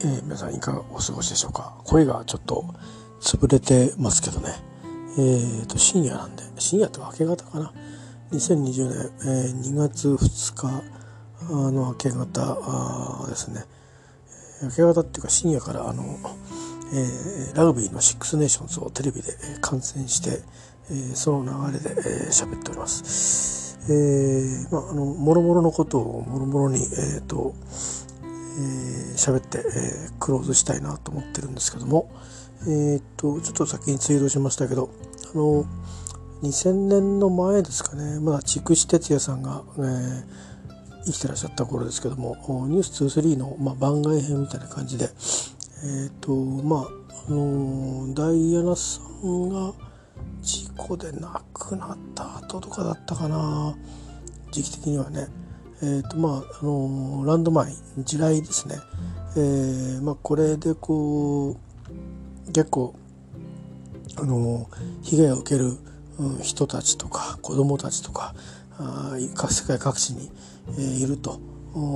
えー、皆さんいかがお過ごしでしょうか？声がちょっと潰れてますけどね。えーと深夜なんで深夜って明け方かな？2020年、えー、2月2日の明け方ですね。明け方っていうか深夜からあの、えー、ラグビーのシックスネーションズをテレビで観戦して、えー、その流れで喋、えー、っております。えー、まああの諸々のことをもろもろにえっ、ー、とえー、喋って、えー、クローズしたいなと思ってるんですけども、えー、っとちょっと先にツイートしましたけどあの2000年の前ですかね。まだ筑紫哲也さんが、えー、生きてらっしゃった頃ですけども「ニュース2 3の、まあ、番外編みたいな感じで。えっ、とまああのダイアナさんが事故で亡くなった後とかだったかな。時期的にはね。えーとまああのランドマイン地雷ですね、えーまあ、これでこう結構あの被害を受ける人たちとか子どもたちとかあ世界各地に、えー、いると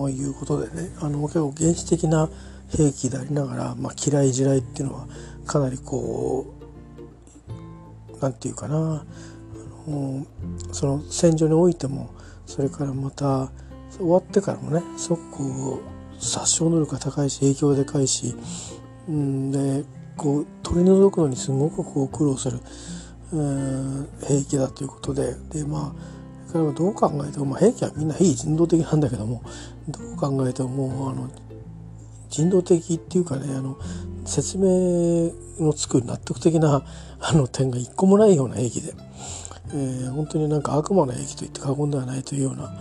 いうことでねあの結構原始的な兵器でありながら、まあ、嫌い地雷っていうのはかなりこうなんていうかなあのその戦場においてもそれからまた終わってからもねすごくこう殺傷能力が高いし影響がでかいし、うん、でこう取り除くのにすごくこう苦労する、うん、兵器だということででまあどう考えても、まあ、兵器はみんな非人道的なんだけどもどう考えてももうあの人道的っていうかねあの説明のつく納得的なあの点が一個もないような兵器で、えー、本当になんか悪魔の兵器と言って過言ではないというような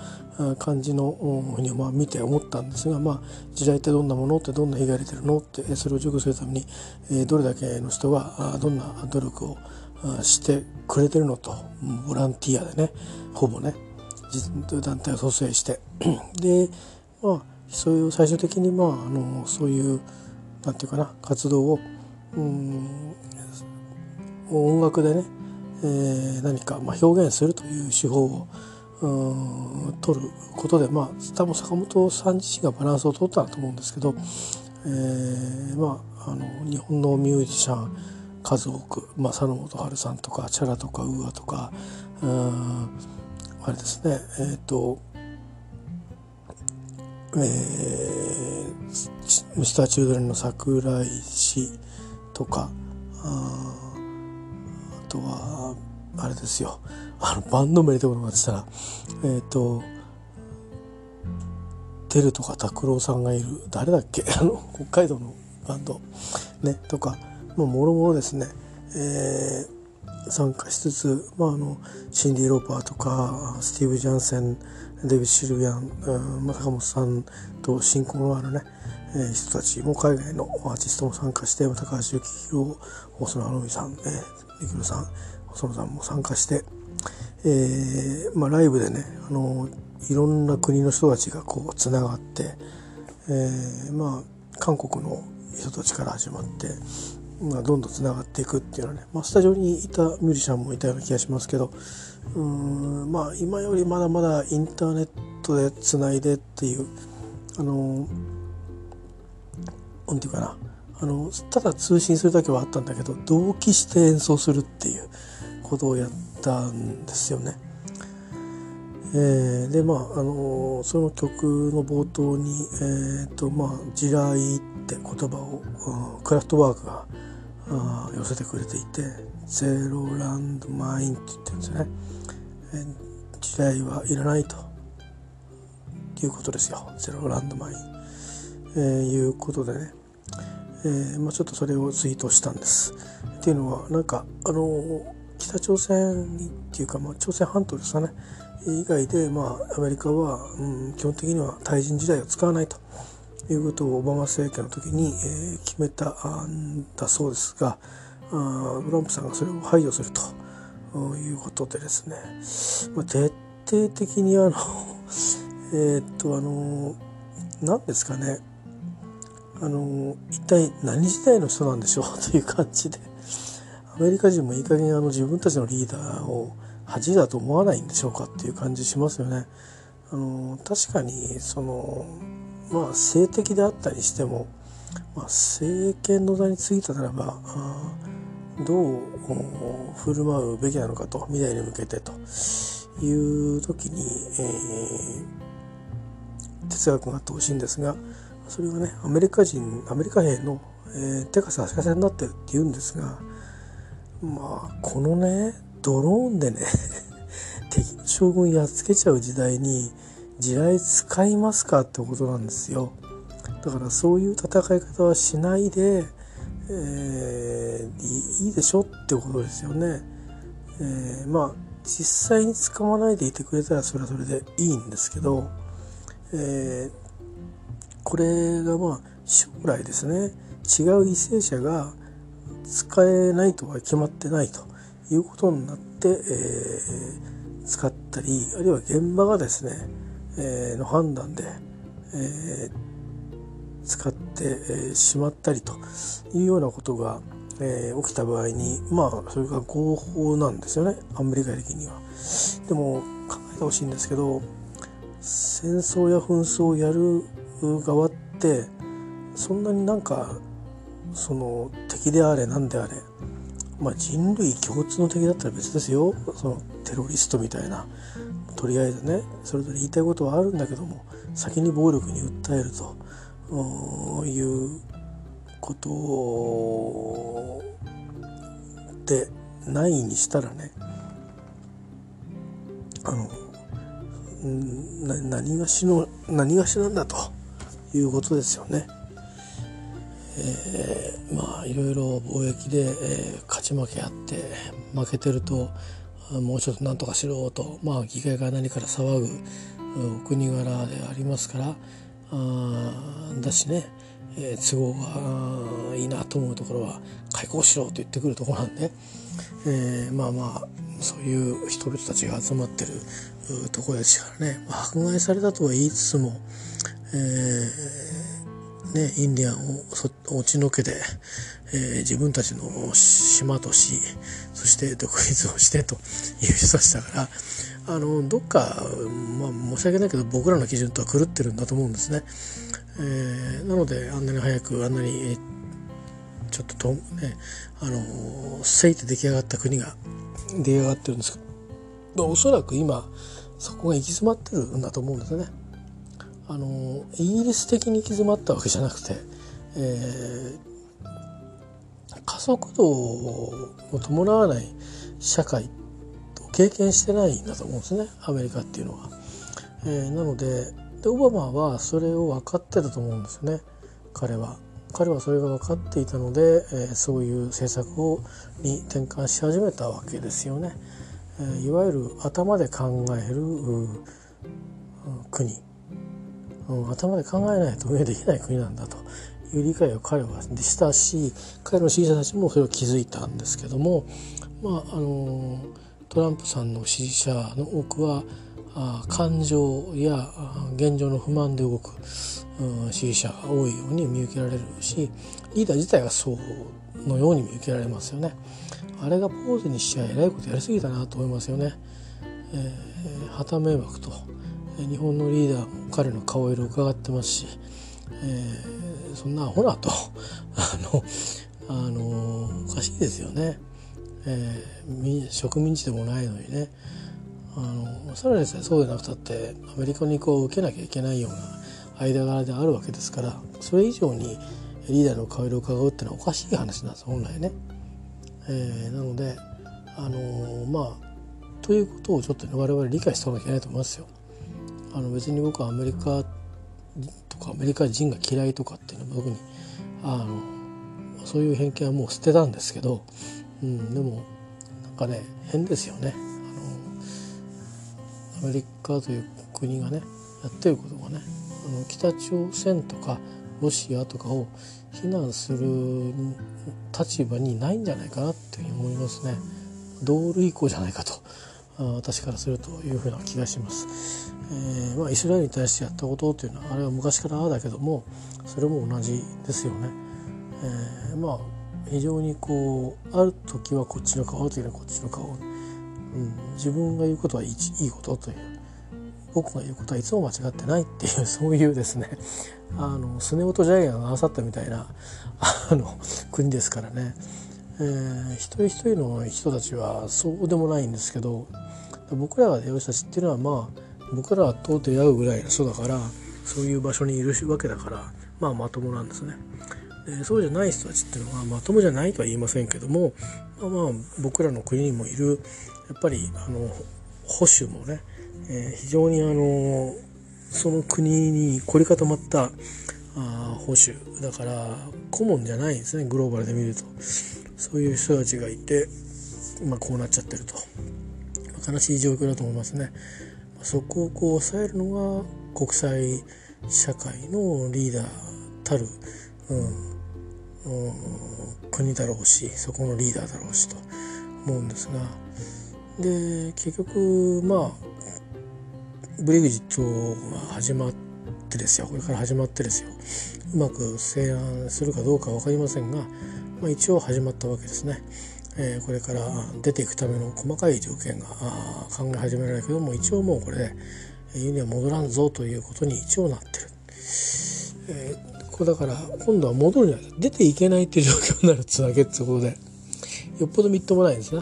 感じのふうにまあ見て思ったんですが、まあ、時代ってどんなものってどんな被害が出てるの？ってそれを除去するためにどれだけの人がどんな努力をしてくれてるのとボランティアでねほぼね団体を蘇生して。でまあそういう最終的にまああのそういうなんていうかな活動をうん音楽でね、えー、何かまあ表現するという手法を取ることでまあ多分坂本さん自身がバランスを取ったと思うんですけど、えー、まああの日本のミュージシャン数多く、まあ、佐野元春さんとかチャラとかウーアとかあれですねえっ、ー、とえー、ミスターチュードレンの桜井氏とかああとはあれですよ。あのバンド名出てこなかったらえっ、ー、とテルとか拓郎さんがいる誰だっけ？あの北海道のバンド。ねとかもろもろですね、えー、参加しつつ、まあ、あのシンディ・ローパーとかスティーブ・ジャンセンデビッシルビアン、うん、坂本さんと親交のあるね、えー、人たちも海外のアーティストも参加して高橋幸宏細野晴臣さん、えー、ニクルさん細野さんも参加してえーまあ、ライブでねあのいろんな国の人たちがこうつながって、えー、まあ韓国の人たちから始まって、まあ、どんどんつながっていくっていうのはね、まあ、スタジオにいたミュージシャンもいたような気がしますけどうんまあ今よりまだまだインターネットでつないでっていうあのなんていうかなあのただ通信するだけはあったんだけど同期して演奏するっていうことをやってたんですよね。えー、でまああのその曲の冒頭に「えーとまあ、地雷」って言葉を、クラフトワークが寄せてくれていて「ゼロランドマイン」って言ってるんですよね。えー、地雷はいらないということですよゼロランドマイン。えー、いうことでね、えーまあ、ちょっとそれをツイートしたんです。っていうのはなんかあの北朝鮮にっていうか、まあ、朝鮮半島ですかね。以外で、まあ、アメリカは、うん、基本的には対人時代を使わないということをオバマ政権の時に、えー、決めたんだそうですがあトランプさんがそれを排除するということでですね、まあ、徹底的にあの えっとあの何ですかね。あの一体何時代の人なんでしょう？という感じで。アメリカ人もいい加減あの自分たちのリーダーを恥だと思わないんでしょうかっていう感じしますよね。あの確かにそのまあ性的であったりしてもまあ、政権の座についたならばどう振る舞うべきなのかと未来に向けてという時に、えー、哲学があってほしいんですがそれがねアメリカ人アメリカ兵の、えー、手が差しせになってるって言うんですがまあこのねドローンでね 敵の将軍やっつけちゃう時代に地雷使いますかってことなんですよ。だからそういう戦い方はしないで、えー、いいでしょってことですよね。えー、まあ実際に使わないでいてくれたらそれはそれでいいんですけど、えー、これがまあ将来ですね違う為政者が使えないとは決まってないということになって、えー、使ったりあるいは現場がですね、えー、の判断で、えー、使ってしまったりというようなことが、えー、起きた場合にまあそれが合法なんですよねアメリカ的には。でも考えてほしいんですけど戦争や紛争をやる側ってそんなになんかその敵であれ何であれまあ人類共通の敵だったら別ですよ。そのテロリストみたいな。とりあえずねそれぞれ言いたいことはあるんだけども先に暴力に訴えると。いうことでないにしたらねあの何がしの何がしなんだということですよね。えー、まあいろいろ貿易で、えー、勝ち負けあって負けてるともうちょっと何とかしろと、まあ、議会が何から騒ぐお国柄でありますからあだしね、えー、都合がいいなと思うところは開港しろと言ってくるところなんで、えー、まあまあそういう人々たちが集まってるところですからね、まあ、迫害されたとは言いつつも、えー、ね、インディアンを落ちのけで、えー、自分たちの島としそして独立をしてという人たちだからあのどっか、まあ、申し訳ないけど僕らの基準とは狂ってるんだと思うんですね。えー、なのであんなに早くあんなにちょっととねあのせいて出来上がった国が出来上がってるんですけどおそらく今そこが行き詰まってるんだと思うんですね。あのイギリス的に行き詰まったわけじゃなくて、えー、加速度を伴わない社会を経験してないんだと思うんですねアメリカっていうのは。えー、なのででオバマはそれを分かってたと思うんですよね彼は。彼はそれが分かっていたので、えー、そういう政策をに転換し始めたわけですよね。えー、いわゆる頭で考える国頭で考えないと運営できない国なんだという理解を彼はしたし彼の支持者たちもそれを気づいたんですけども、まあ、あのトランプさんの支持者の多くはあ感情や現状の不満で動く、支持者が多いように見受けられるしリーダー自体がそうのように見受けられますよね。あれがポーズにしちゃえらいことやりすぎたなと思いますよね。えー、旗迷惑と日本のリーダーも彼の顔色を伺ってますし、えー、そんなアホなと あの、あのおかしいですよね、えー、植民地でもないのにねあのさらにですねそうでなくたってアメリカにこう受けなきゃいけないような間柄であるわけですからそれ以上にリーダーの顔色を伺うっていうのはおかしい話なんです本来ね。えー、なのであのまあということをちょっと、ね、我々理解しておかなきゃいけないと思いますよ。あの別に僕はアメリカとかアメリカ人が嫌いとかっていうのは特にあのそういう偏見はもう捨てたんですけど、うん、でもなんかね変ですよねあのアメリカという国がねやってることがねあの北朝鮮とかロシアとかを非難する立場にないんじゃないかなっていうふうに思いますね。同類項じゃないかと私からするというふうな気がします。えー、まあ、イスラエルに対してやったことというのはあれは昔からああだけどもそれも同じですよね。えー、まあ非常にこうある時はこっちの顔ある時はこっちの顔、うん、自分が言うことはいいことという。僕が言うことはいつも間違ってないっていう そういうですね。あのスネ夫とジャイアンが合わさったみたいなあの国ですからね、えー、一人一人の人たちはそうでもないんですけど僕らが出会う人たちっていうのはまあ僕らと出会うぐらいの人だからそういう場所にいるわけだからまあまともなんですね。でそうじゃない人たちっていうのはまともじゃないとは言いませんけども、まあ、まあ僕らの国にもいるやっぱりあの保守もね、えー、非常にあのその国に凝り固まったあ保守だから顧問じゃないんですねグローバルで見ると。そういう人たちがいて、まあ、こうなっちゃってると。悲しい状況だと思いますね。そこをこう抑えるのが国際社会のリーダーたる、うん、うん、国だろうしそこのリーダーだろうしと思うんですがで結局まあブレグジットが始まってですよこれから始まってですようまく成案するかどうか分かりませんが、まあ、一応始まったわけですね。えー、これから出ていくための細かい条件が考え始められるけども一応もうこれで家には戻らんぞということに一応なってる。えー、これだから今度は戻るんじゃない出ていけないっていう状況になるつなげってことでよっぽどみっともないんですね。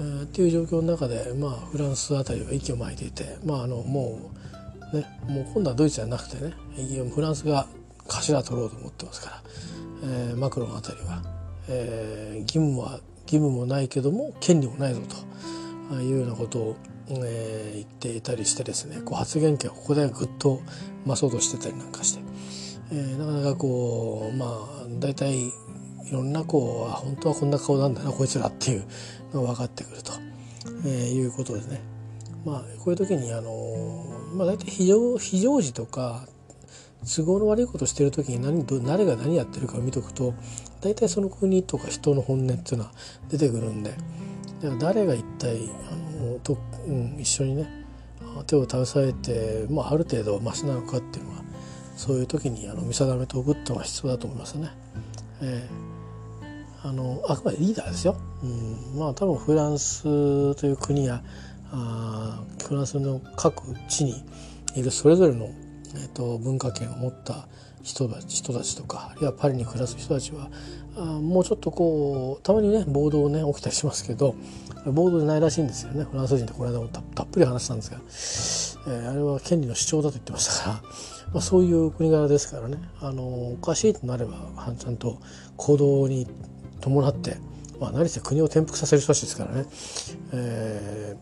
えー、っていう状況の中で、まあ、フランスあたりは息を巻いていて、まあ、あのもうねもう今度はドイツじゃなくてねフランスが頭取ろうと思ってますから、えー、マクロンあたりは、えー、義務は義務もないけども権利もないぞというようなことを、えー、言っていたりしてですねこう発言権をここでぐっと増そうとしてたりなんかして、えー、なかなかこうまあ大体いろんなこう本当はこんな顔なんだなこいつらっていうのが分かってくると、えー、いうことですね。まあこういう時にあのまあ大体非常非常時とか都合の悪いことしてる時に何誰が何やってるかを見とくと大体その国とか人の本音っていうのは出てくるんで誰が一体あのと、うん、一緒にね手を携えて、まあ、ある程度マシなのかっていうのはそういう時にあの見定めておくっていうのが必要だと思いますね。えー、あのあくまでリーダーですよ。うん、まあ多分フランスという国やあフランスの各地にいるそれぞれのえーと、文化圏を持った人たち人たちとかあるいはパリに暮らす人たちはあもうちょっとこうたまにね暴動ね起きたりしますけど暴動じゃないらしいんですよね。フランス人ってこの間もたっぷり話したんですが、えー、あれは権利の主張だと言ってましたから、まあ、そういう国柄ですからね。あのおかしいとなればちゃんと行動に伴ってまあ、何せ国を転覆させる人たちですからね、え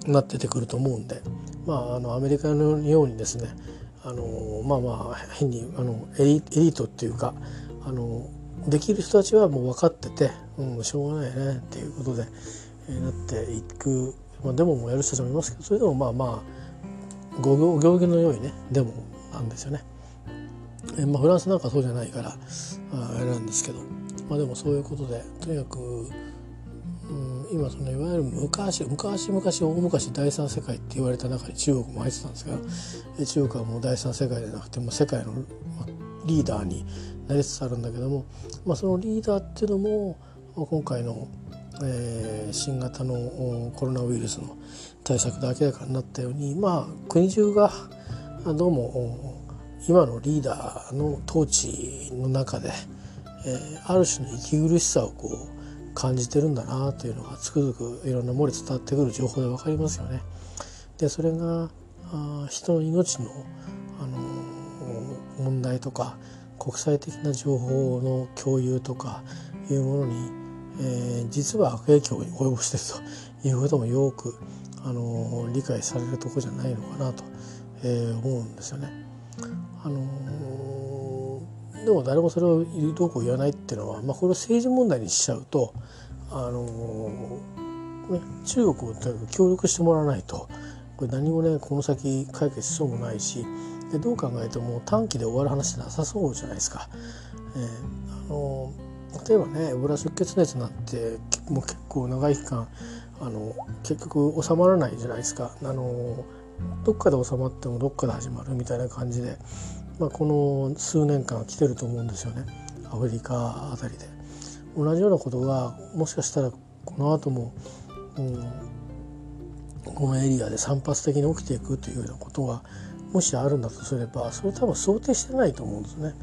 ー、なっててくると思うんで、まあ、あのアメリカのようにですねあのまあまあ変にあのエリエリートっていうかあのできる人たちはもう分かってて、うん、しょうがないねっていうことで、えー、なっていく、まあ、デモもやる人たちもいますけどそれでもまあまあご行儀のよいねデモなんですよね。えー、まあ、フランスなんかそうじゃないからああれなんですけど、まあ、でもそういうことでとにかく、今そのいわゆる昔昔昔大昔第三世界って言われた中に中国も入ってたんですが中国はもう第三世界じゃなくても世界のリーダーになりつつあるんだけども、まあ、そのリーダーっていうのも今回の、えー、新型のコロナウイルスの対策で明らかになったようにまあ国中がどうも今のリーダーの統治の中で、えー、ある種の息苦しさをこう感じてるんだなというのがつくづくいろんな漏れ伝わってくる情報で分かりますよね。でそれがあ人の命の、あのー、問題とか国際的な情報の共有とかいうものに、えー、実は悪影響を及ぼしてるということもよく、あのー、理解されるとこじゃないのかなと、えー、思うんですよね。あのでも誰もそれをどうこう言わないっていうのは、まあ、これを政治問題にしちゃうとあのね、中国と協力してもらわないとこれ何もねこの先解決しそうもないしでどう考えても短期で終わる話なさそうじゃないですか。えー、あの例えばねブラ出血熱なんてもう結構長い期間あの結局収まらないじゃないですか。あのどっかで収まってもどっかで始まるみたいな感じでまあ、この数年間来てると思うんですよねアフリカあたりで。同じようなことがもしかしたらこの後も、うん、このエリアで散発的に起きていくというようなことがもしあるんだとすればそれ多分想定してないと思うんですね。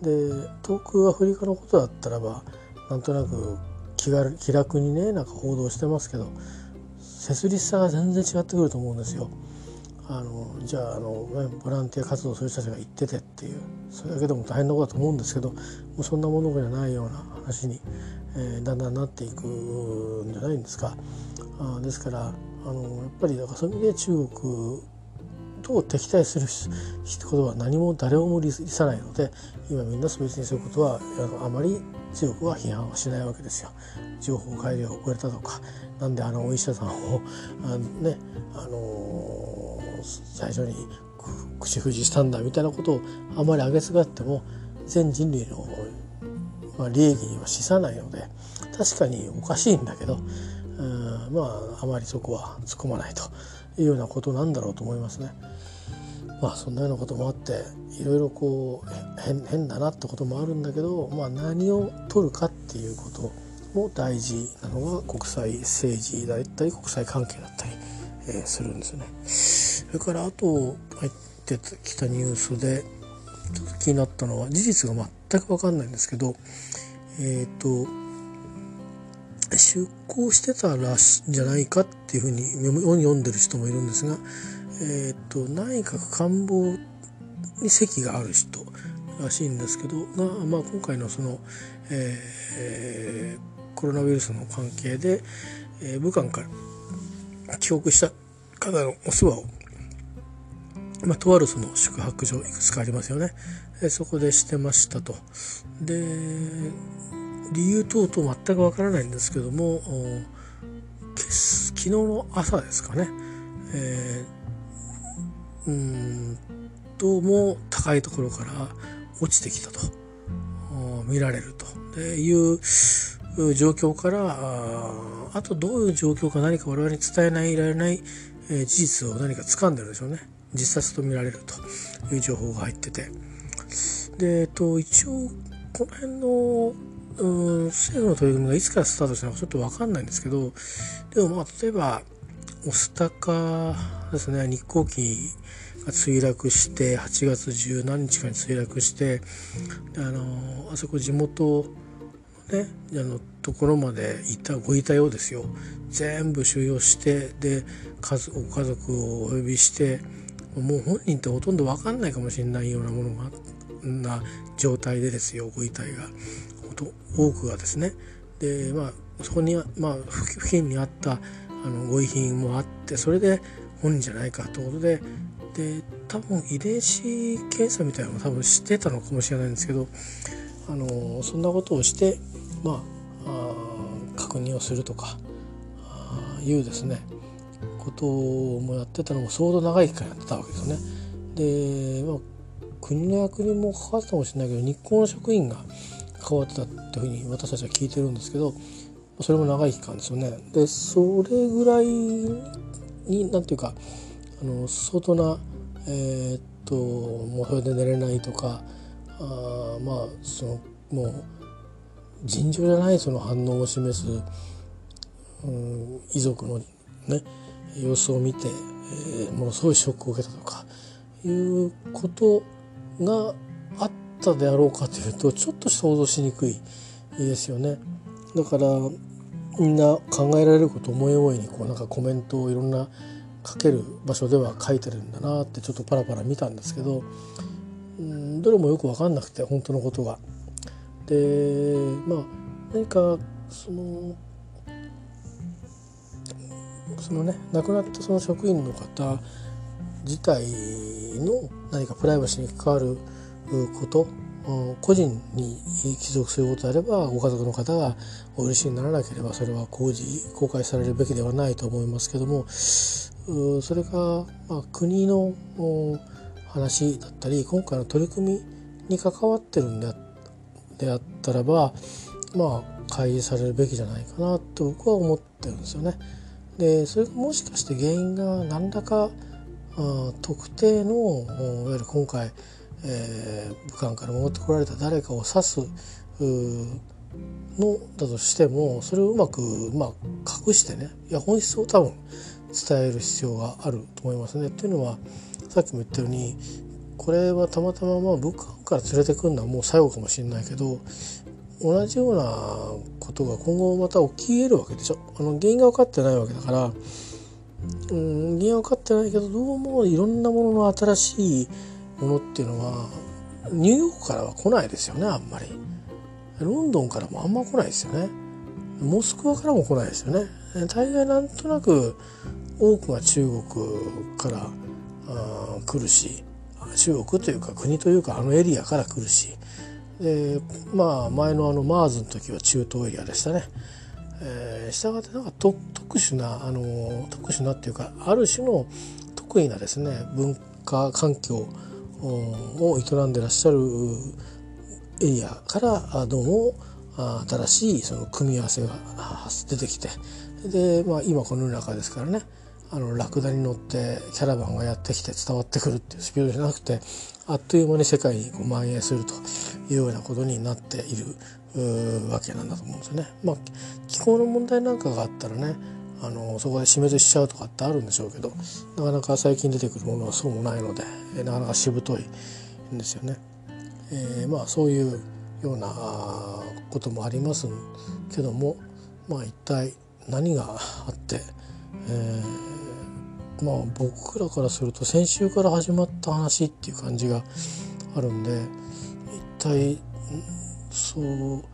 で遠くアフリカのことだったらばなんとなく気軽気楽にねなんか報道してますけど切実さが全然違ってくると思うんですよ。あのじゃああのボランティア活動する人たちが行っててっていうそれだけでも大変なことだと思うんですけどもうそんなものじゃないような話に、えー、だんだんなっていくんじゃないんですか。あですからあのやっぱりだからそういう意味で中国と敵対することは何も誰も理さないので今みんな別にそういうことはあのあまり強くは批判はしないわけですよ。情報改良が遅れたとかなんであのお医者さんをあのねあの、最初に口封じしたんだみたいなことをあまり上げすがっても全人類の、ま、利益には資さないので確かにおかしいんだけどうんまああまりそこは突っ込まないというようなことなんだろうと思いますね。まあそんなようなこともあっていろいろこう変変だなってこともあるんだけど、まあ、何を取るかっていうことも大事なのが国際政治だったり国際関係だったり、えー、するんですよね。それからあと入ってきたニュースでちょっと気になったのは事実が全く分かんないんですけどえっ、ー、と出向してたらしいんじゃないかっていうふうに読んでる人もいるんですが、えっ、ー、と内閣官房に席がある人らしいんですけどが、まあ、今回のその、えー、コロナウイルスの関係で、えー、武漢から帰国した方のお世話を、まあ、とあるその宿泊所いくつかありますよね、え、そこでしてましたと。で理由等々全くわからないんですけども昨日の朝ですかね、えー、うんとも高いところから落ちてきたと。見られると。いう状況からあとどういう状況か何か我々に伝えないいられない、え事実を何か掴んでるでしょうね。実際と見られるという情報が入ってて。で、えっと、一応この辺のうん政府の取り組みがいつからスタートしたのかちょっと分かんないんですけどでもまあ例えば御巣鷹ですね日航機が墜落して8月十何日かに墜落してあのあそこ地元ねあのところまでいたご遺体をですよ全部収容してで家ご家族をお呼びしてもう本人ってほとんど分かんないかもしれないようなものがな状態でですよご遺体が。多くがですね。でまあそこにまあ付近にあったあのご遺品もあってそれで本人じゃないかということでで多分遺伝子検査みたいなのも多分知ってたのかもしれないんですけどあのそんなことをしてまあ確認をするとかいうですね。こともやってたのも相当長い期間やってたわけですよね。で、まあ、国の役にも関わってたかもしれないけど日光の職員が関わってたっていうふうに私たちは聞いてるんですけどそれも長い期間ですよね。でそれぐらいに何ていうかあの相当なえー、っともうそれで寝れないとかあまあそのもう尋常じゃないその反応を示す、うん、遺族のね様子を見て、えー、ものすごいショックを受けたとかいうことがあったであろうかというとちょっと想像しにくいですよね。だからみんな考えられること思い思いにこうなんかコメントをいろんな書ける場所では書いてるんだなってちょっとパラパラ見たんですけどうんどれもよく分かんなくて本当のことが。でまあ何かそのそのね亡くなったその職員の方自体の何かプライバシーに関わること個人に帰属することであればご家族の方がお許しにならなければそれは公示公開されるべきではないと思いますけどもそれが、ま、国の話だったり今回の取り組みに関わってるんであったらばまあ開示されるべきじゃないかなと僕は思ってるんですよね。でそれがもしかして原因が何らかあ特定のいわゆる今回、えー、武漢から戻ってこられた誰かを指すのだとしてもそれをうまく、まあ、隠してねいや本質を多分伝える必要があると思いますね。というのはさっきも言ったようにこれはたまたままあ武漢から連れてくるのはもう最後かもしれないけど同じようなことが今後また起きえるわけでしょ。あの原因が分かってないわけだから、うん、原因は分かってないけどどうもいろんなものの新しいものっていうのはニューヨークからは来ないですよねあんまり。ロンドンからもあんま来ないですよね。モスクワからも来ないですよね。大概なんとなく多くが中国から来るし中国というか国というかあのエリアから来るしでまあ前のあの MERS の時は中東エリアでしたね。えー、したがってなんか特殊なあの特殊なっていうかある種の得意なですね文化環境を営んでらっしゃるエリアからどうも新しいその組み合わせが出てきてで、まあ、今この世の中ですからねあのラクダに乗ってキャラバンがやってきて伝わってくるっていうスピードじゃなくてあっという間に世界にこう蔓延するというようなことになっているわけなんだと思うんですよね。まあ、気候の問題なんかがあったらねあのそこで死滅しちゃうとかってあるんでしょうけどなかなか最近出てくるものはそうもないのでなかなかしぶといんですよね。えー、まあそういうようなこともありますけどもまあ一体何があって、えーまあ僕らからすると先週から始まった話っていう感じがあるんで一体そう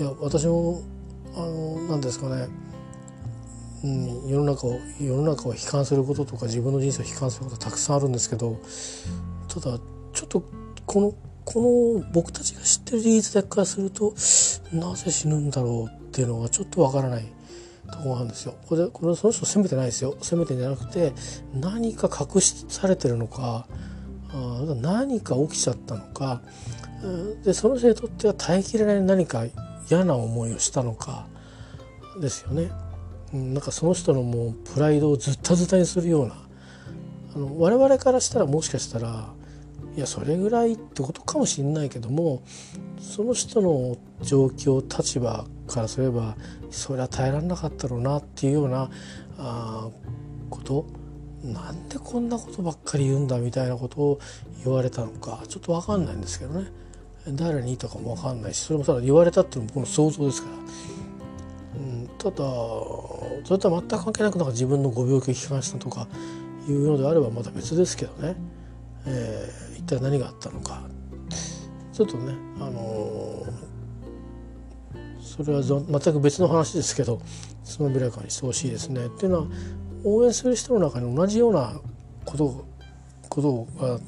いや私もあの何ですかね、うん、世の中を世の中を悲観することとか自分の人生を悲観することたくさんあるんですけどただちょっとこのこの僕たちが知ってる事実だけからするとなぜ死ぬんだろうっていうのがちょっとわからない。とこなんですよ。これこれその人責めてないですよ。責めてんじゃなくて何か隠されてるのかあ何か起きちゃったのかでその人にとっては耐えきれない何か嫌な思いをしたのかですよね。なんかその人のもうプライドをずったずたにするようなあの我々からしたらもしかしたらいやそれぐらいってことかもしれないけどもその人の状況立場からすればそれは耐えられなかったろうなっていうようなあこと。なんでこんなことばっかり言うんだみたいなことを言われたのかちょっと分かんないんですけどね。誰にとかも分かんないしそれもただ言われたっていうのも僕の想像ですから、うん、ただそれとは全く関係なくなんか自分のご病気を聞かしたとかいうのであればまた別ですけどね、えー、一体何があったのか。ちょっとねあのそれは全く別の話ですけどつまびらかにしてほしいですね。っていうのは応援する人の中に同じようなことことが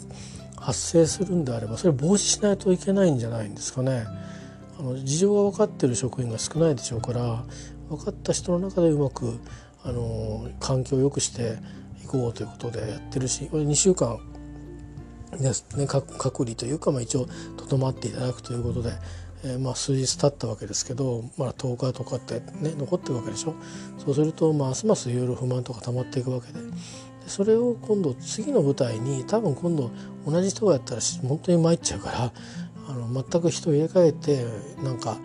発生するんであればそれ防止しないといけないんじゃないんですかね。あの事情が分かってる職員が少ないでしょうから分かった人の中でうまくあの環境を良くしていこうということでやってるしこれ2週間ですね隔離というか、まあ、一応とどまっていただくということでえー、まあ数日経ったわけですけど、まあ、10日とかってね残ってるわけでしょ？そうすると、ま、すますいろいろ不満とか溜まっていくわけで。でそれを今度次の舞台に多分今度同じ人がやったら本当に参っちゃうから あの全く人を入れ替えてなんか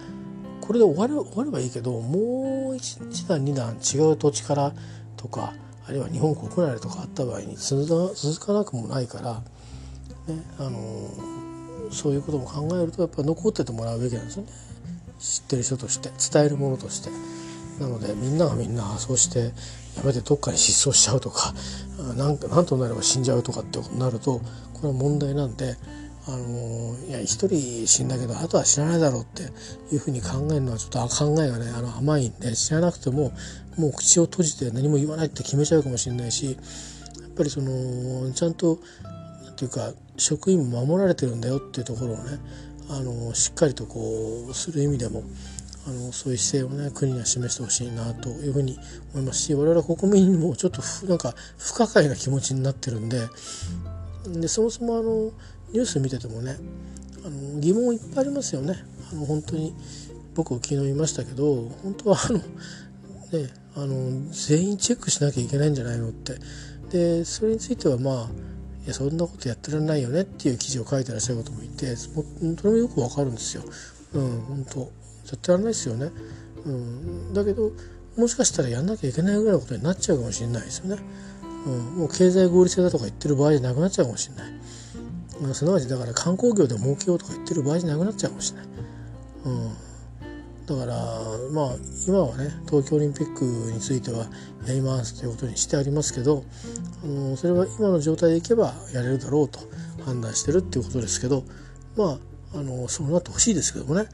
これで終われ終わればいいけどもう 1, 段2段違う土地からとかあるいは日本国内とかあった場合に続かなくもないから、ね、あのそういうことも考えるとやっぱ残っててもらうべきなんですよね。知ってる人として伝えるものとして。なのでみんながみんなそうしてやめてどっかに失踪しちゃうとかなんか何となれば死んじゃうとかってことになるとこれは問題なんであのいや一人死んだけどあとは知らないだろうっていうふうに考えるのはちょっと考えがねあの甘いんで知らなくてももう口を閉じて何も言わないって決めちゃうかもしれないしやっぱりそのちゃんとていうか職員も守られてるんだよっていうところをねあのしっかりとこうする意味でもあのそういう姿勢をね国には示してほしいなというふうに思いますし我々国民にもちょっとなんか不可解な気持ちになってるんででそもそもあのニュース見ててもねあの疑問いっぱいありますよね。あの本当に僕昨日言いましたけど本当はあのねあの全員チェックしなきゃいけないんじゃないのってでそれについてはまあやそんなことやってられないよねっていう記事を書いてらっしゃる方もいてそれもよくわかるんですよ。うん本当やってられないですよね。うん、だけどもしかしたらやんなきゃいけないぐらいのことになっちゃうかもしれないですよね。うん、もう経済合理性だとか言ってる場合じゃなくなっちゃうかもしれない。まあ、すなわちだから観光業で儲けようとか言ってる場合じゃなくなっちゃうかもしれない。うん、だからまあ今はね東京オリンピックについてはやりますということにしてありますけど、あのそれは今の状態でいけばやれるだろうと判断してるっていうことですけどまああのそうなってほしいですけどもね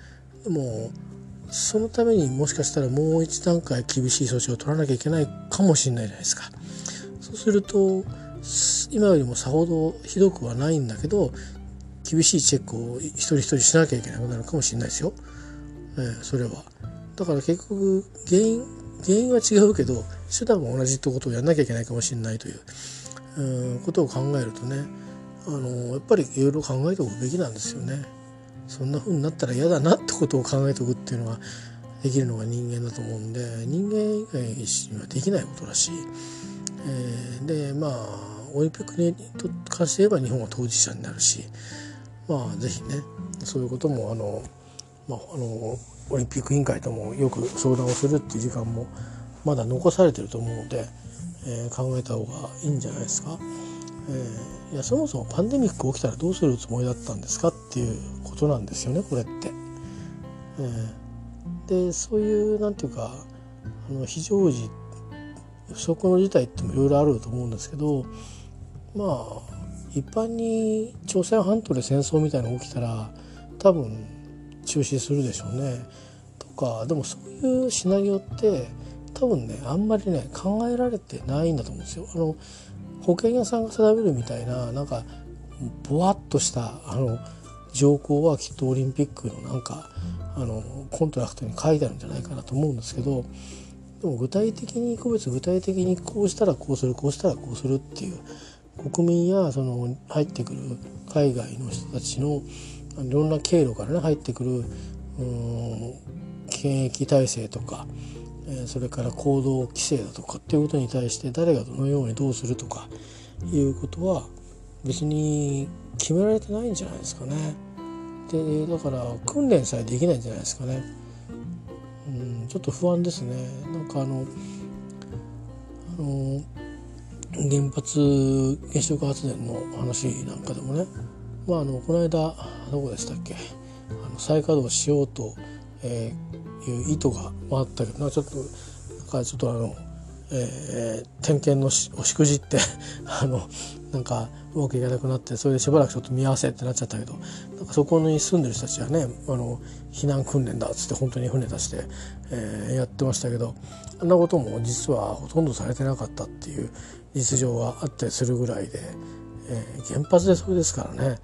でもそのためにもしかしたらもう一段階厳しい措置を取らなきゃいけないかもしれないじゃないですか。そうすると今よりもさほどひどくはないんだけど厳しいチェックを一人一人しなきゃいけなくなるかもしれないですよ。えー、それは。だから結局原因原因は違うけど手段は同じってことをやんなきゃいけないかもしれないという、うん、ことを考えるとねあのやっぱりいろいろ考えておくべきなんですよね。そんな風になったら嫌だなってことを考えておくっていうのはできるのが人間だと思うんで人間以外にはできないことだし、えー、でまあオリンピックに関して言えば日本は当事者になるしまあ是非ねそういうこともあの、まあ、あのオリンピック委員会ともよく相談をするっていう時間もまだ残されてると思うので、えー、考えた方がいいんじゃないですか。えー、いやそもそもパンデミック起きたらどうするつもりだったんですかっていうことなんですよねこれって。えー、でそういうなんていうかあの非常時不測の事態ってもいろいろあると思うんですけどまあ一般に朝鮮半島で戦争みたいなのが起きたら多分中止するでしょうね。とかでもそういうシナリオって多分ねあんまりね考えられてないんだと思うんですよ。あの保険屋さんが定めるみたいななんかぼわっとしたあの条項はきっとオリンピックのなんかあの contract に書いてあるんじゃないかなと思うんですけどでも具体的に個別具体的にこうしたらこうするこうしたらこうするっていう国民やその入ってくる海外の人たちのいろんな経路からね入ってくる検疫体制とかえそれから行動規制だとかっていうことに対して誰がどのようにどうするとかいうことは別に決められてないんじゃないですかね。でだから訓練さえできないんじゃないですかね。うんちょっと不安ですね。なんかあのあの原発原子力発電の話なんかでもね、まあ、あのこの間どこでしたっけ？あの再稼働しようと、えー、いう意図があったけどなちょっとなんかちょっとあの、えー、点検のしおしくじって あのなんかうまくいかなくなってそれでしばらくちょっと見合わせってなっちゃったけどなんかそこに住んでる人たちはねあの避難訓練だっつって本当に船出して、えー、やってましたけどあんなことも実はほとんどされてなかったっていう実情があったりするぐらいで、えー、原発でそれですからね、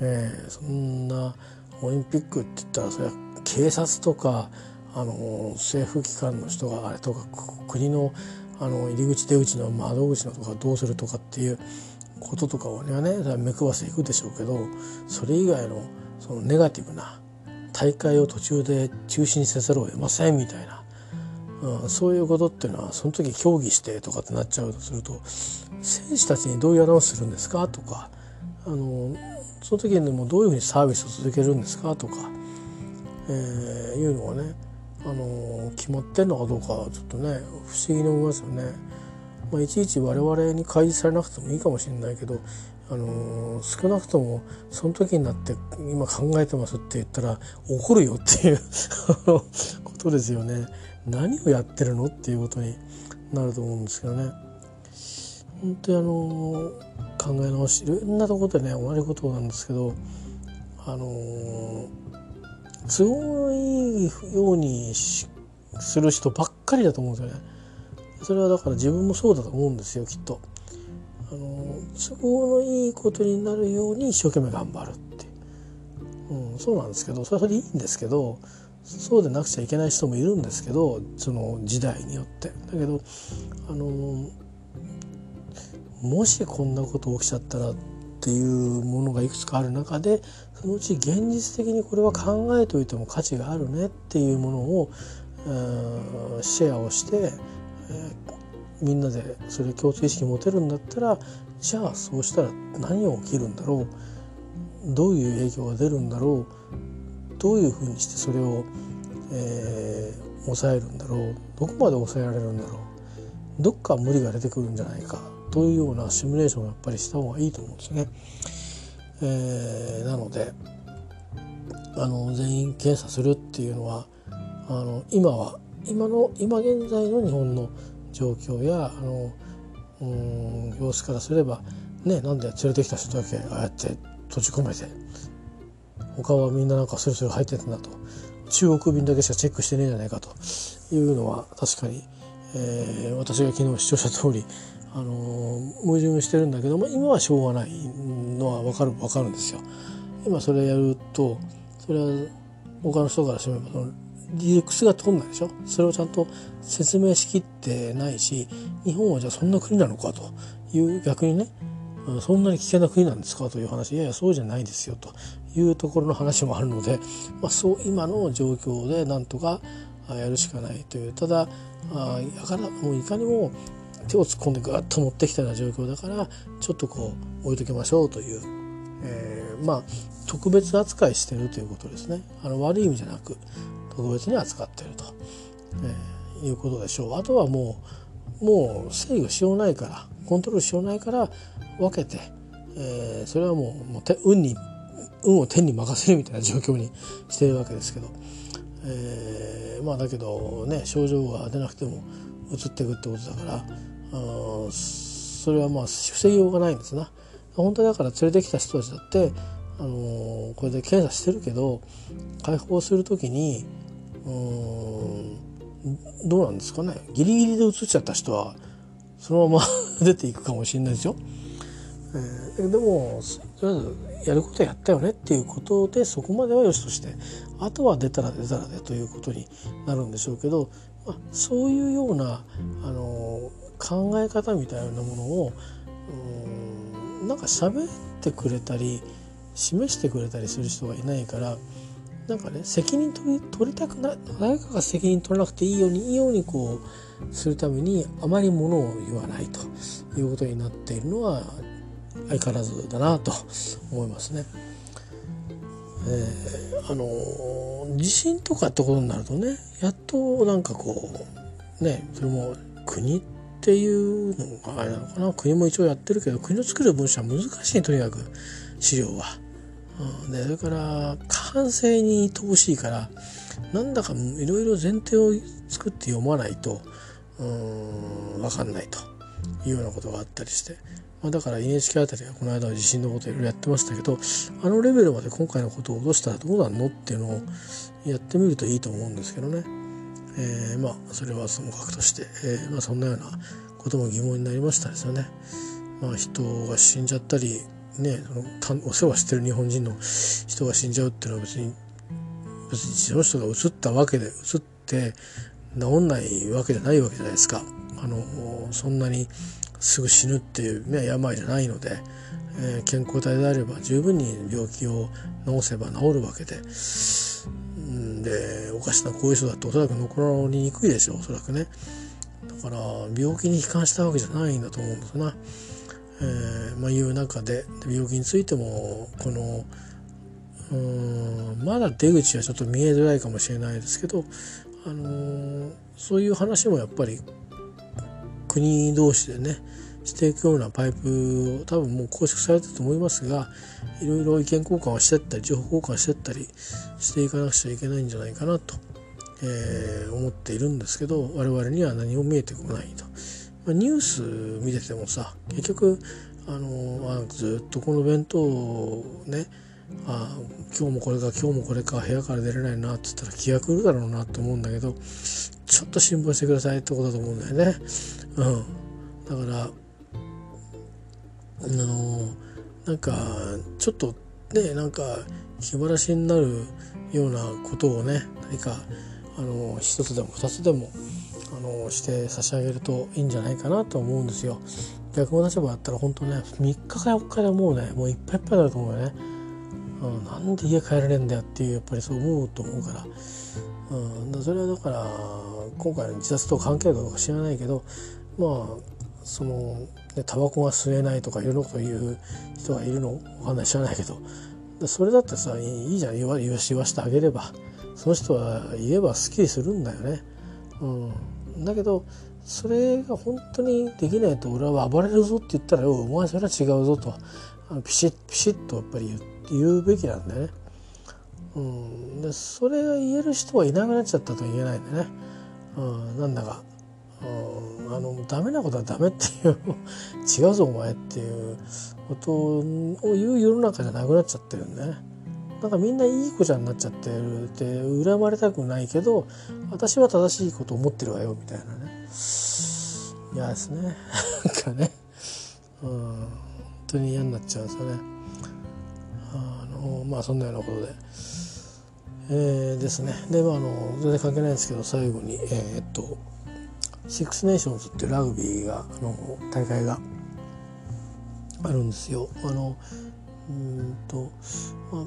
えー、そんなオリンピックって言ったらそれは警察とかあの政府機関の人があれとか国のあの入り口出口の窓口のとかどうするとかっていうこととかはね目配せいくでしょうけどそれ以外のそのネガティブな大会を途中で中止にせざるを得ませんみたいな、うん、そういうことっていうのはその時協議してとかってなっちゃうとすると選手たちにどういうアナウンスするんですか？とかあのその時にもどういうふうにサービスを続けるんですか？とか、えー、いうのはねあの決まってんのかどうかちょっとね不思議に思いますよね。まあ、いちいち我々に開示されなくてもいいかもしれないけど、あの少なくともその時になって今考えてますって言ったら怒るよっていう ことですよね。何をやってるの？っていうことになると思うんですけどね。本当にあの考え直しいろんなところでね同じことなんですけどあの都合のいいようにする人ばっかりだと思うんですよね。それはだから自分もそうだと思うんですよきっと。あの都合のいいことになるように一生懸命頑張るってうん、そうなんですけどそれはそれでいいんですけどそうでなくちゃいけない人もいるんですけどその時代によって。だけどあのもしこんなこと起きちゃったらっていうものがいくつかある中でそのうち現実的にこれは考えておいても価値があるねっていうものを、シェアをして、えー、みんなでそれ共通意識持てるんだったらじゃあそうしたら何が起きるんだろう？どういう影響が出るんだろう？どういうふうにしてそれを、えー、抑えるんだろう？どこまで抑えられるんだろう？どっか無理が出てくるんじゃないか？というようなシミュレーションをやっぱりした方がいいと思うんですね。えー、なのであの全員検査するっていうのはあの今は今の今現在の日本の状況やあのうん様子からすればねなんで連れてきた人だけああやって閉じ込めて他はみんななんかスルスル入ってたんだと。中国便だけしかチェックしてねえんじゃないかと。いうのは確かに、えー、私が昨日視聴した通りあの、矛盾してるんだけども今はしょうがないのは分かる分かるんですよ。今それやるとそれは他の人からしてみればその理屈が通んないでしょ？それをちゃんと説明しきってないし日本はじゃあそんな国なのかという逆にねそんなに危険な国なんですかという話。いやいやそうじゃないですよと。いうところの話もあるので、まあ、そう今の状況でなんとかやるしかないという。ただあやからもういかにも手を突っ込んでぐっと持ってきたような状況だからちょっとこう置いときましょうという、えー、まあ特別扱いしてるということですね。あの悪い意味じゃなく特別に扱ってると、えー、いうことでしょう。あとはもうもう制御しようないからコントロールしようないから分けて、えー、それはもうもう運に運を天に任せるみたいな状況にしてるわけですけど、えー、まあだけどね症状が出なくてもうつっていくってことだからあそれはまあ防ぎようがないんですな。本当だから連れてきた人たちだって、あのー、これで検査してるけど解放する時にうんどうなんですかねギリギリで移っちゃった人はそのまま 出ていくかもしれないですよ。えー、でもとりあえずやることやったよねっていうことでそこまではよしとしてあとは出たら出たらでということになるんでしょうけど、まあ、そういうようなあの考え方みたいなものをうんなんか喋ってくれたり示してくれたりする人がいないからなんかね責任取り取りたくない誰かが責任取らなくていいようにいいようにこうするためにあまりものを言わないということになっているのは相変わらずだなと思いますね。えー、あの地震とかってことになるとねやっとなんかこうねそれも国っていうのがあれなのかな国も一応やってるけど国の作る文章は難しいとにかく資料は。うん、でそれから過半性に乏しいからなんだかいろいろ前提を作って読まないとうん分かんないというようなことがあったりしてまあ、だから NHK あたりがこの間は地震のこといろいろやってましたけどあのレベルまで今回のことを落としたらどうなんのっていうのをやってみるといいと思うんですけどね、えー、まあそれはその格として、えー、まあ、そんなようなことも疑問になりましたですよね。まあ、人が死んじゃったりねそのお世話してる日本人の人が死んじゃうっていうのは別に別にその人が移ったわけで移って治んないわけじゃないわけじゃないですか。あのそんなにすぐ死ぬっていう、ね、病じゃないので、えー、健康体であれば十分に病気を治せば治るわけで。でおかしな後遺症だっておそらく残りにくいでしょうおそらくねだから病気に悲観したわけじゃないんだと思うんですな、えー、まあ、いう中で病気についてもこのうんまだ出口はちょっと見えづらいかもしれないですけど、あのー、そういう話もやっぱり国同士でねしていくようなパイプを多分もう構築されてると思いますがいろいろ意見交換をしてったり情報交換してったりしていかなくちゃいけないんじゃないかなと、えー、思っているんですけど我々には何も見えてこないと。まあ、ニュース見ててもさ結局あのあずっとこの弁当をねあ今日もこれか今日もこれか部屋から出れないなって言ったら気が狂うだろうなと思うんだけどちょっと辛抱してくださいってことだと思うんだよね。うん、だからあのなんかちょっとねなんか気晴らしになるようなことをね何かあの一つでも二つでもあのして差し上げるといいんじゃないかなと思うんですよ。逆の立場だったら本当ね3日か4日でもうねもういっぱいいっぱいだと思うよね。うん、なんで家帰られんだよっていうやっぱりそう思うと思うから、うん、それはだから今回の自殺と関係あるかどうか知らないけどまあそのでタバコが吸えないとかいろんなこと言う人がいるのわかんない知らないけど。それだってさいいじゃん。言わ言わしてあげれば。その人は言えばすっきりするんだよね。うん、だけどそれが本当にできないと俺は暴れるぞって言ったら「お前それは違うぞ」と。ピシッピシッとやっぱり言うべきなんだよね。うん、でそれが言える人はいなくなっちゃったと言えないんでね、うん、なんだか、あのダメなことはダメっていう 違うぞお前っていうことを言う世の中じゃなくなっちゃってるんでね。なんかみんないい子ちゃんになっちゃってるって恨まれたくないけど私は正しいこと思ってるわよみたいなね。嫌ですね。なんかね、うん、本当に嫌になっちゃうんですよね。あのまあそんなようなことで。えー、ですね。でまああの全然関係ないんですけど最後にえー、っとシックスネーションズっていうラグビーがあの大会があるんですよ。あのうんと、まあ、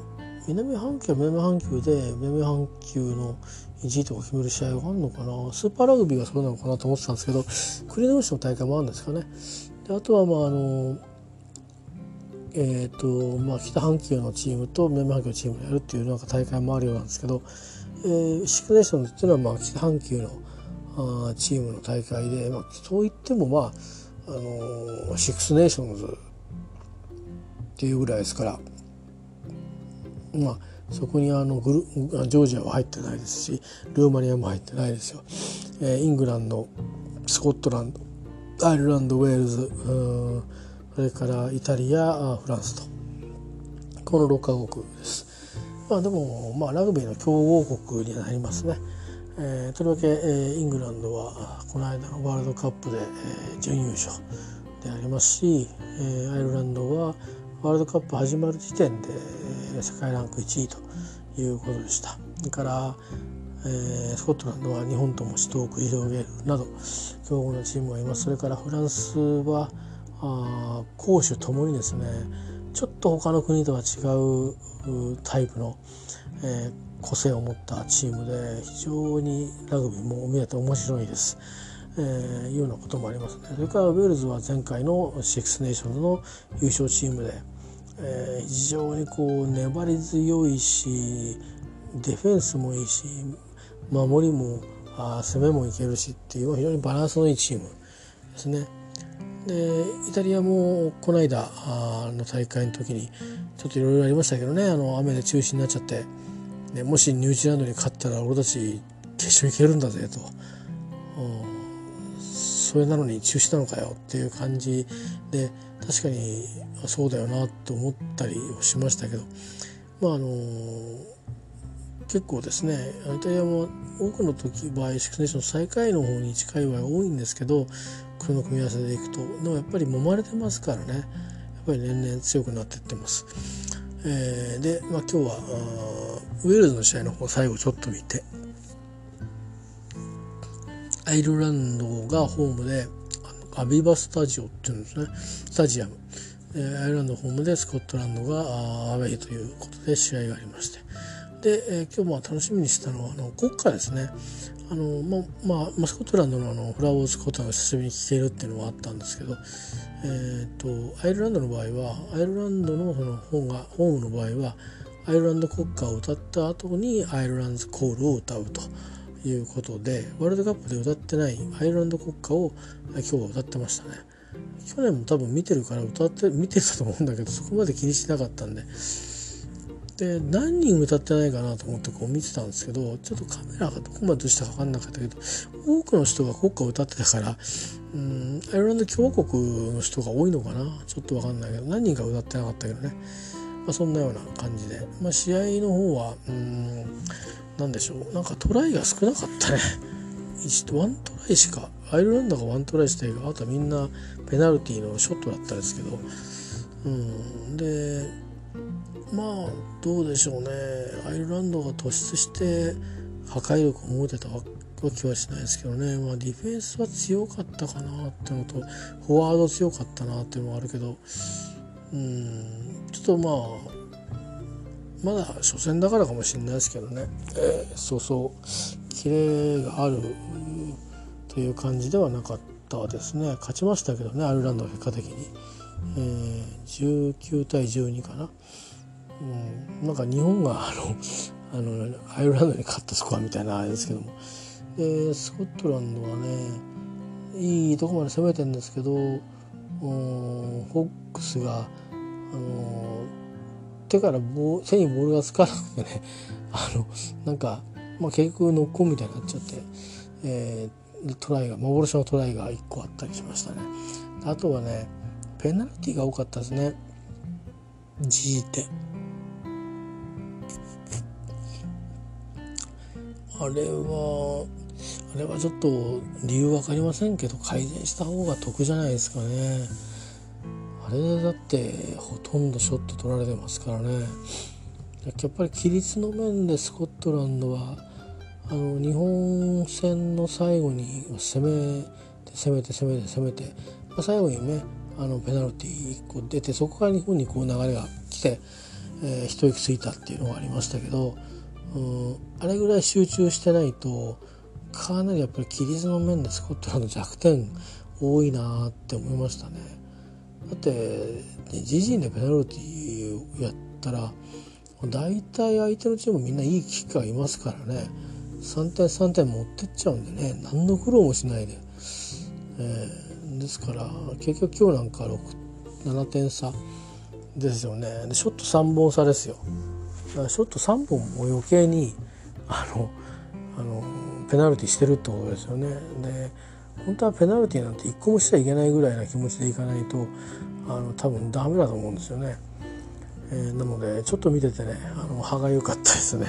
南半球は南半球で南半球の1位とか決める試合があるのかなスーパーラグビーがそうなのかなと思ってたんですけど国同士の大会もあるんですかね。であとはまああのえーとまあ、北半球のチームと南半球のチームでやるっていうなんか大会もあるようなんですけど、えー、シックスネーションズっていうのはまあ北半球のあチームの大会で、まあ、そう言ってもまあ、あの、シックスネーションズっていうぐらいですからまあそこにあのグルジョージアは入ってないですしルーマニアも入ってないですよ。えー、イングランドスコットランドアイルランドウェールズそれからイタリアフランスとこの6カ国です。まあ、でも、まあ、ラグビーの強豪国になりますね。えー、とりわけ、えー、イングランドはこの間のワールドカップで、えー、準優勝でありますし、えー、アイルランドはワールドカップ始まる時点で、えー、世界ランク1位ということでした。それから、え、スコットランドは日本とも死闘を繰り広げるなど強豪のチームがいます。それからフランスはあ攻守ともにですねちょっと他の国とは違うタイプの、えー、個性を持ったチームで非常にラグビーも見えて面白いです。えー、いうようなこともありますね。それからウェールズは前回のシックスネーションズの優勝チームで、えー、非常にこう粘り強いしディフェンスもいいし守りもあ攻めもいけるしっていう非常にバランスのいいチームですね。でイタリアもこの間あの大会の時にちょっといろいろありましたけどねあの雨で中止になっちゃって、ね、もしニュージーランドに勝ったら俺たち決勝行けるんだぜと、うん、それなのに中止なのかよっていう感じで確かにそうだよなと思ったりをしましたけど。まああの結構ですねイタリアも多くの時場合シクスネーション最下位の方に近い場合多いんですけどこの組み合わせでいくと。でもやっぱり揉まれてますからね。やっぱり年々強くなっていってます。えー、で、まあ、今日はウェールズの試合の方最後ちょっと見て。アイルランドがホームでアビバスタジオっていうんですね。スタジアム、えー、アイルランドホームでスコットランドがアウェイということで試合がありまして。で、えー、今日も楽しみにしたのはあの国歌ですね。あのままあ、スコットランドのあのフラワーズコートが久しぶりに聴けるっていうのはあったんですけど、えーと、アイルランドの場合はアイルランドのその本がホームの場合はアイルランド国歌を歌った後にアイルランズコールを歌うということでワールドカップで歌ってないアイルランド国歌を今日は歌ってましたね。去年も多分見てるから歌って見てたと思うんだけどそこまで気にしなかったんでで何人歌ってないかなと思ってこう見てたんですけどちょっとカメラがどこまでどしたか分かんなかったけど多くの人が国歌を歌ってたからうんアイルランド共和国の人が多いのかな？ちょっと分かんないけど何人か歌ってなかったけどね、まあ、そんなような感じで、まあ、試合の方はうん何でしょう。なんかトライが少なかったね。1ワントライしかアイルランドがワントライしてあとはみんなペナルティーのショットだったんですけど。うんでまあどうでしょうね。アイルランドが突出して破壊力を持てた気はしないですけどね、まあ、ディフェンスは強かったかなっていうのとフォワード強かったなっていうのもあるけどうんちょっとまあまだ初戦だからかもしれないですけどね、えー、そうそう。キレがあるという感じではなかったですね。勝ちましたけどねアイルランドは結果的に、えー、19対12かな。うん、なんか日本があのあのアイルランドに勝ったスコアみたいなあれですけどもでスコットランドはねいいとこまで攻めてるんですけどうんホッグが、あの手から棒手にボールがつかなくてねあのなんか、まあ、結局ノックオンみたいになっちゃって、えー、トライが幻のトライが1個あったりしましたね。あとはねペナルティが多かったですね。G 点。あれはあれはちょっと理由分かりませんけど改善した方が得じゃないですかね。あれだってほとんどショット取られてますからね。やっぱり規律の面でスコットランドはあの日本戦の最後に攻めて攻めて攻めて攻めて、まあ、最後にねあのペナルティー1個出てそこから日本にこう流れが来て、えー、一息ついたっていうのがありましたけどうんあれぐらい集中してないとかなりやっぱり規律の面でスコットランド弱点多いなって思いましたね。だって、ね、自陣でペナルティーやったら大体相手のチームみんないいキッカーいますからね。3点3点持ってっちゃうんでね何の苦労もしないで、えー、ですから結局今日なんか6 7点差ですよね。でショット3本差ですよ。ショット3本も余計にあのあのペナルティしてるってことですよね。で本当はペナルティなんて1個もしちゃいけないぐらいな気持ちでいかないとあの多分ダメだと思うんですよね。えー、なのでちょっと見ててねあの歯が良かったですね。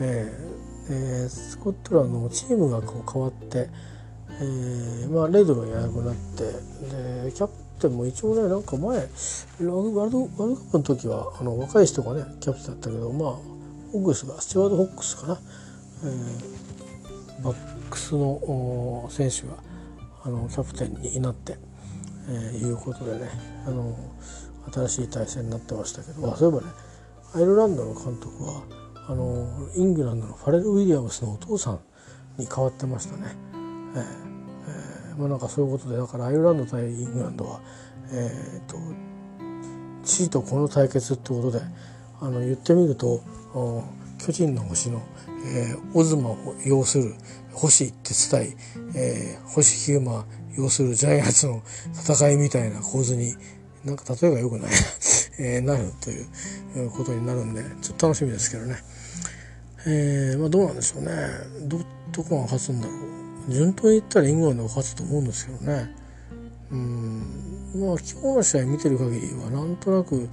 えーえー、スコットランドもチームがこう変わって、えーまあ、レイドロいなくなってでキャプテンも一応ねなんか前ワールドワールドカップの時はあの若い人がねキャプテンだったけどまあホックスがスチュワード・ホックスかな、えー、バックスの選手があのキャプテンになって、えー、いうことでねあの新しい体制になってましたけどそういえばねアイルランドの監督はあのイングランドのファレル・ウィリアムスのお父さんに変わってましたね。えー、まあ、なんかそういうことでだからアイルランド対イングランドは、えーと、地位とこの対決ってことであの言ってみると巨人の星のえー、オズマを要する星って伝ええー、星ヒューマ要するジャイアンツの戦いみたいな構図になんか例えが良くない えー、なるということになるんでちょっと楽しみですけどね。えー、まあどうなんでしょうね。ど、どこが勝つんだろう。順当に言ったらイングランドが勝つと思うんですけどね。うん。まあ今日の試合見てる限りはなんとなく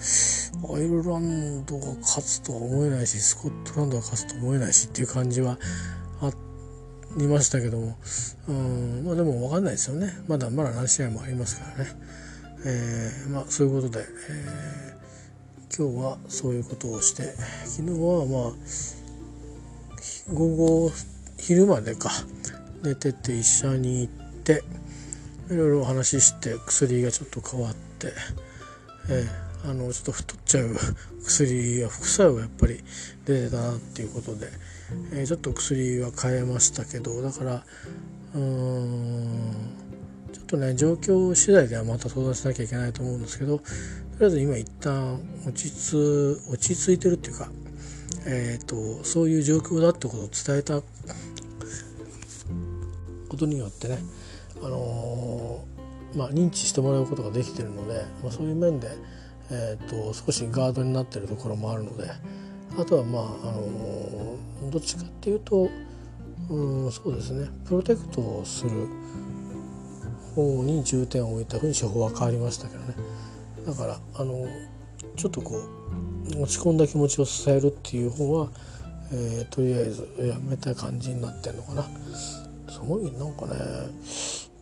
アイルランドが勝つとは思えないしスコットランドが勝つと思えないしっていう感じはありましたけども、うん、まあでも分かんないですよね。まだまだ何試合もありますからね、えー、まあそういうことで、えー、今日はそういうことをして昨日はまあ午後昼までか。寝てて医者に行っていろいろお話しして薬がちょっと変わって、えーあのちょっと太っちゃう薬や副作用がやっぱり出てたなっていうことで、えー、ちょっと薬は変えましたけどだからうーんちょっとね状況次第ではまた相談しなきゃいけないと思うんですけどとりあえず今一旦落ち着落ち着いてるっていうか、えーと、そういう状況だってことを伝えたことによってね、あのー、まあ、認知してもらうことができてるので、まあ、そういう面でえーと、少しガードになってるところもあるのであとはまあ、あのどっちかっていうとうんそうですねプロテクトをする方に重点を置いたふうに処方は変わりましたけどね。だからあのちょっとこう落ち込んだ気持ちを支えるっていう方は、えー、とりあえずやめた感じになってんのかな。ごいなんかね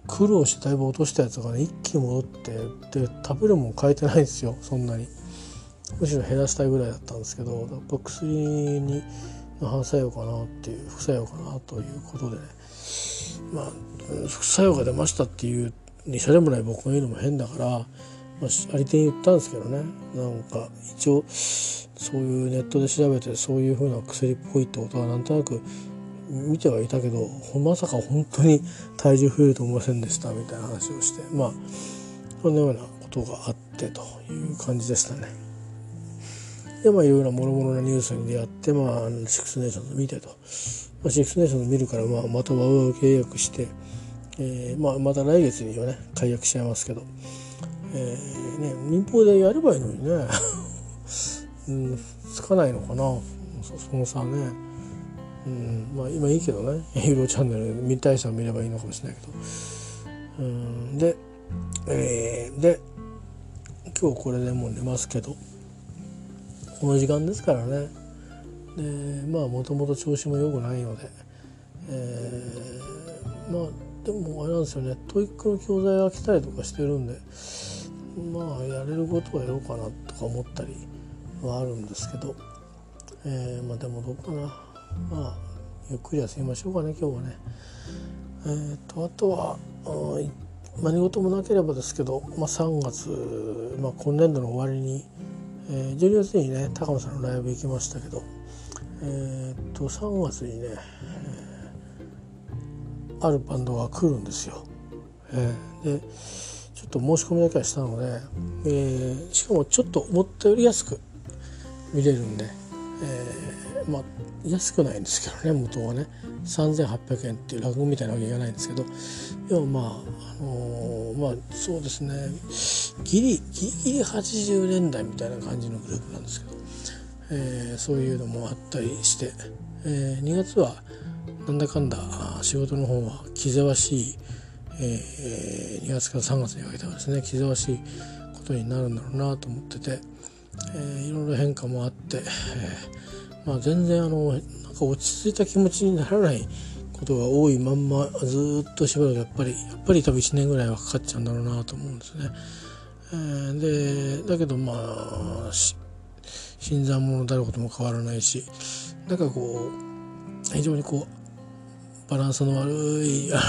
苦労してだいぶ落としたやつがね一気に戻ってで食べるもん変えてないんですよそんなに。むしろ減らしたいぐらいだったんですけどやっぱ薬に反作用かなっていう副作用かなということで。ねまあ副作用が出ましたっていう医者でもない僕が言うのも変だから、まあ、あり手に言ったんですけどね。なんか一応そういうネットで調べてそういう風な薬っぽいってことはなんとなく見てはいたけどまさか本当に体重増えると思いませんでしたみたいな話をしてまあそんなようなことがあってという感じでしたね。でまあいろいろもろもろなニュースに出会ってまあシックスネーションズ見てと。まあ、シックスネーションズ見るから、まあ、また WOWOW 契約して、えーまあ、また来月にはね解約しちゃいますけど、えーね、民放でやればいいのにね、うん、つかないのかな。その差ね、うん。まあ、今いいけどね。ユーローチャンネル見たい人は見ればいいのかもしれないけど、うん、で、えー、で今日これでもう寝ますけど。この時間ですからね。でまあもともと調子も良くないので、えー、まあでもあれなんですよね。 TOEIC の教材が来たりとかしてるんで。まあやれることはやろうかなとか思ったりはあるんですけど、えー、まあでもどうかな。まあゆっくり休みましょうかね今日はね。えーと、あとは何事もなければですけど、まあ、3月、まあ、今年度の終わりに、えー、12月にね高野さんのライブ行きましたけどえー、っと3月にね、えー、あるバンドが来るんですよ。えー、でちょっと申し込みだけはしたので、えー、しかもちょっと思ったより安く見れるんで、えー、まあ安くないんですけどね元はね。3800円っていう落語みたいなわけいかないんですけど。要はまあ、あのー、まあそうですね。ギリギリギリ80年代みたいな感じのグループなんですけど。えー、そういうのもあったりして、えー、2月はなんだかんだ仕事の方は気ぜわしい、えー、2月から3月にかけてはですね気ぜわしいことになるんだろうなと思ってて、えー、いろいろ変化もあって、えー、まあ、全然あのなんか落ち着いた気持ちにならないことが多いまんまずっとしばらくやっぱりやっぱり多分1年ぐらいはかかっちゃうんだろうなと思うんですね。えー、でだけどまあ新参者であることも変わらないしなんかこう非常にこうバランスの悪いあの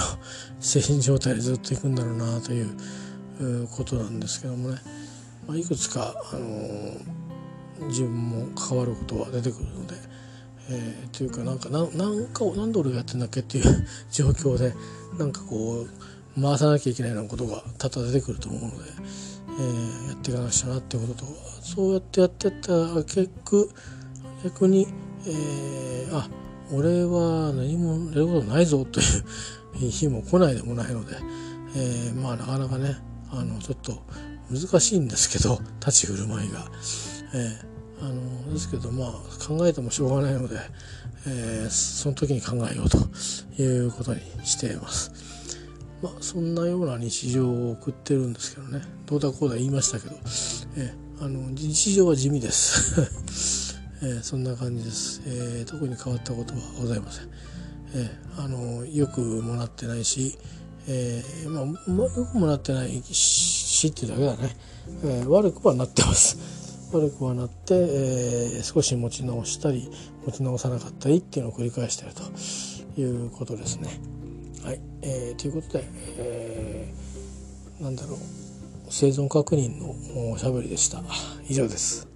精神状態でずっといくんだろうなということなんですけどもね、まあ、いくつか、あの自分も関わることは出てくるので、えー、というかなんかななんかを何で俺がやってんだっけっていう 状況でなんかこう回さなきゃいけないようなことが多々出てくると思うので。えー、やっていかなくちゃなってこととそうやってやってた結局逆に、えー、あ俺は何もやることないぞという 日も来ないでもないので、えー、まあなかなかねあのちょっと難しいんですけど立ち振る舞いが。えー、あのですけどまあ考えてもしょうがないので、えー、その時に考えようということにしています。まあ、そんなような日常を送ってるんですけどね。どうだこうだ言いましたけど、えあの日常は地味です、えそんな感じです、えー、特に変わったことはございません、えあのよくもらってないし、えー、まあ、よくもらってないしっていうだけだね、え悪くはなってます。悪くはなって、え少し持ち直したり持ち直さなかったりっていうのを繰り返しているということですね。はい、えー、ということで、えー、なんだろう。生存確認のおしゃべりでした。以上です。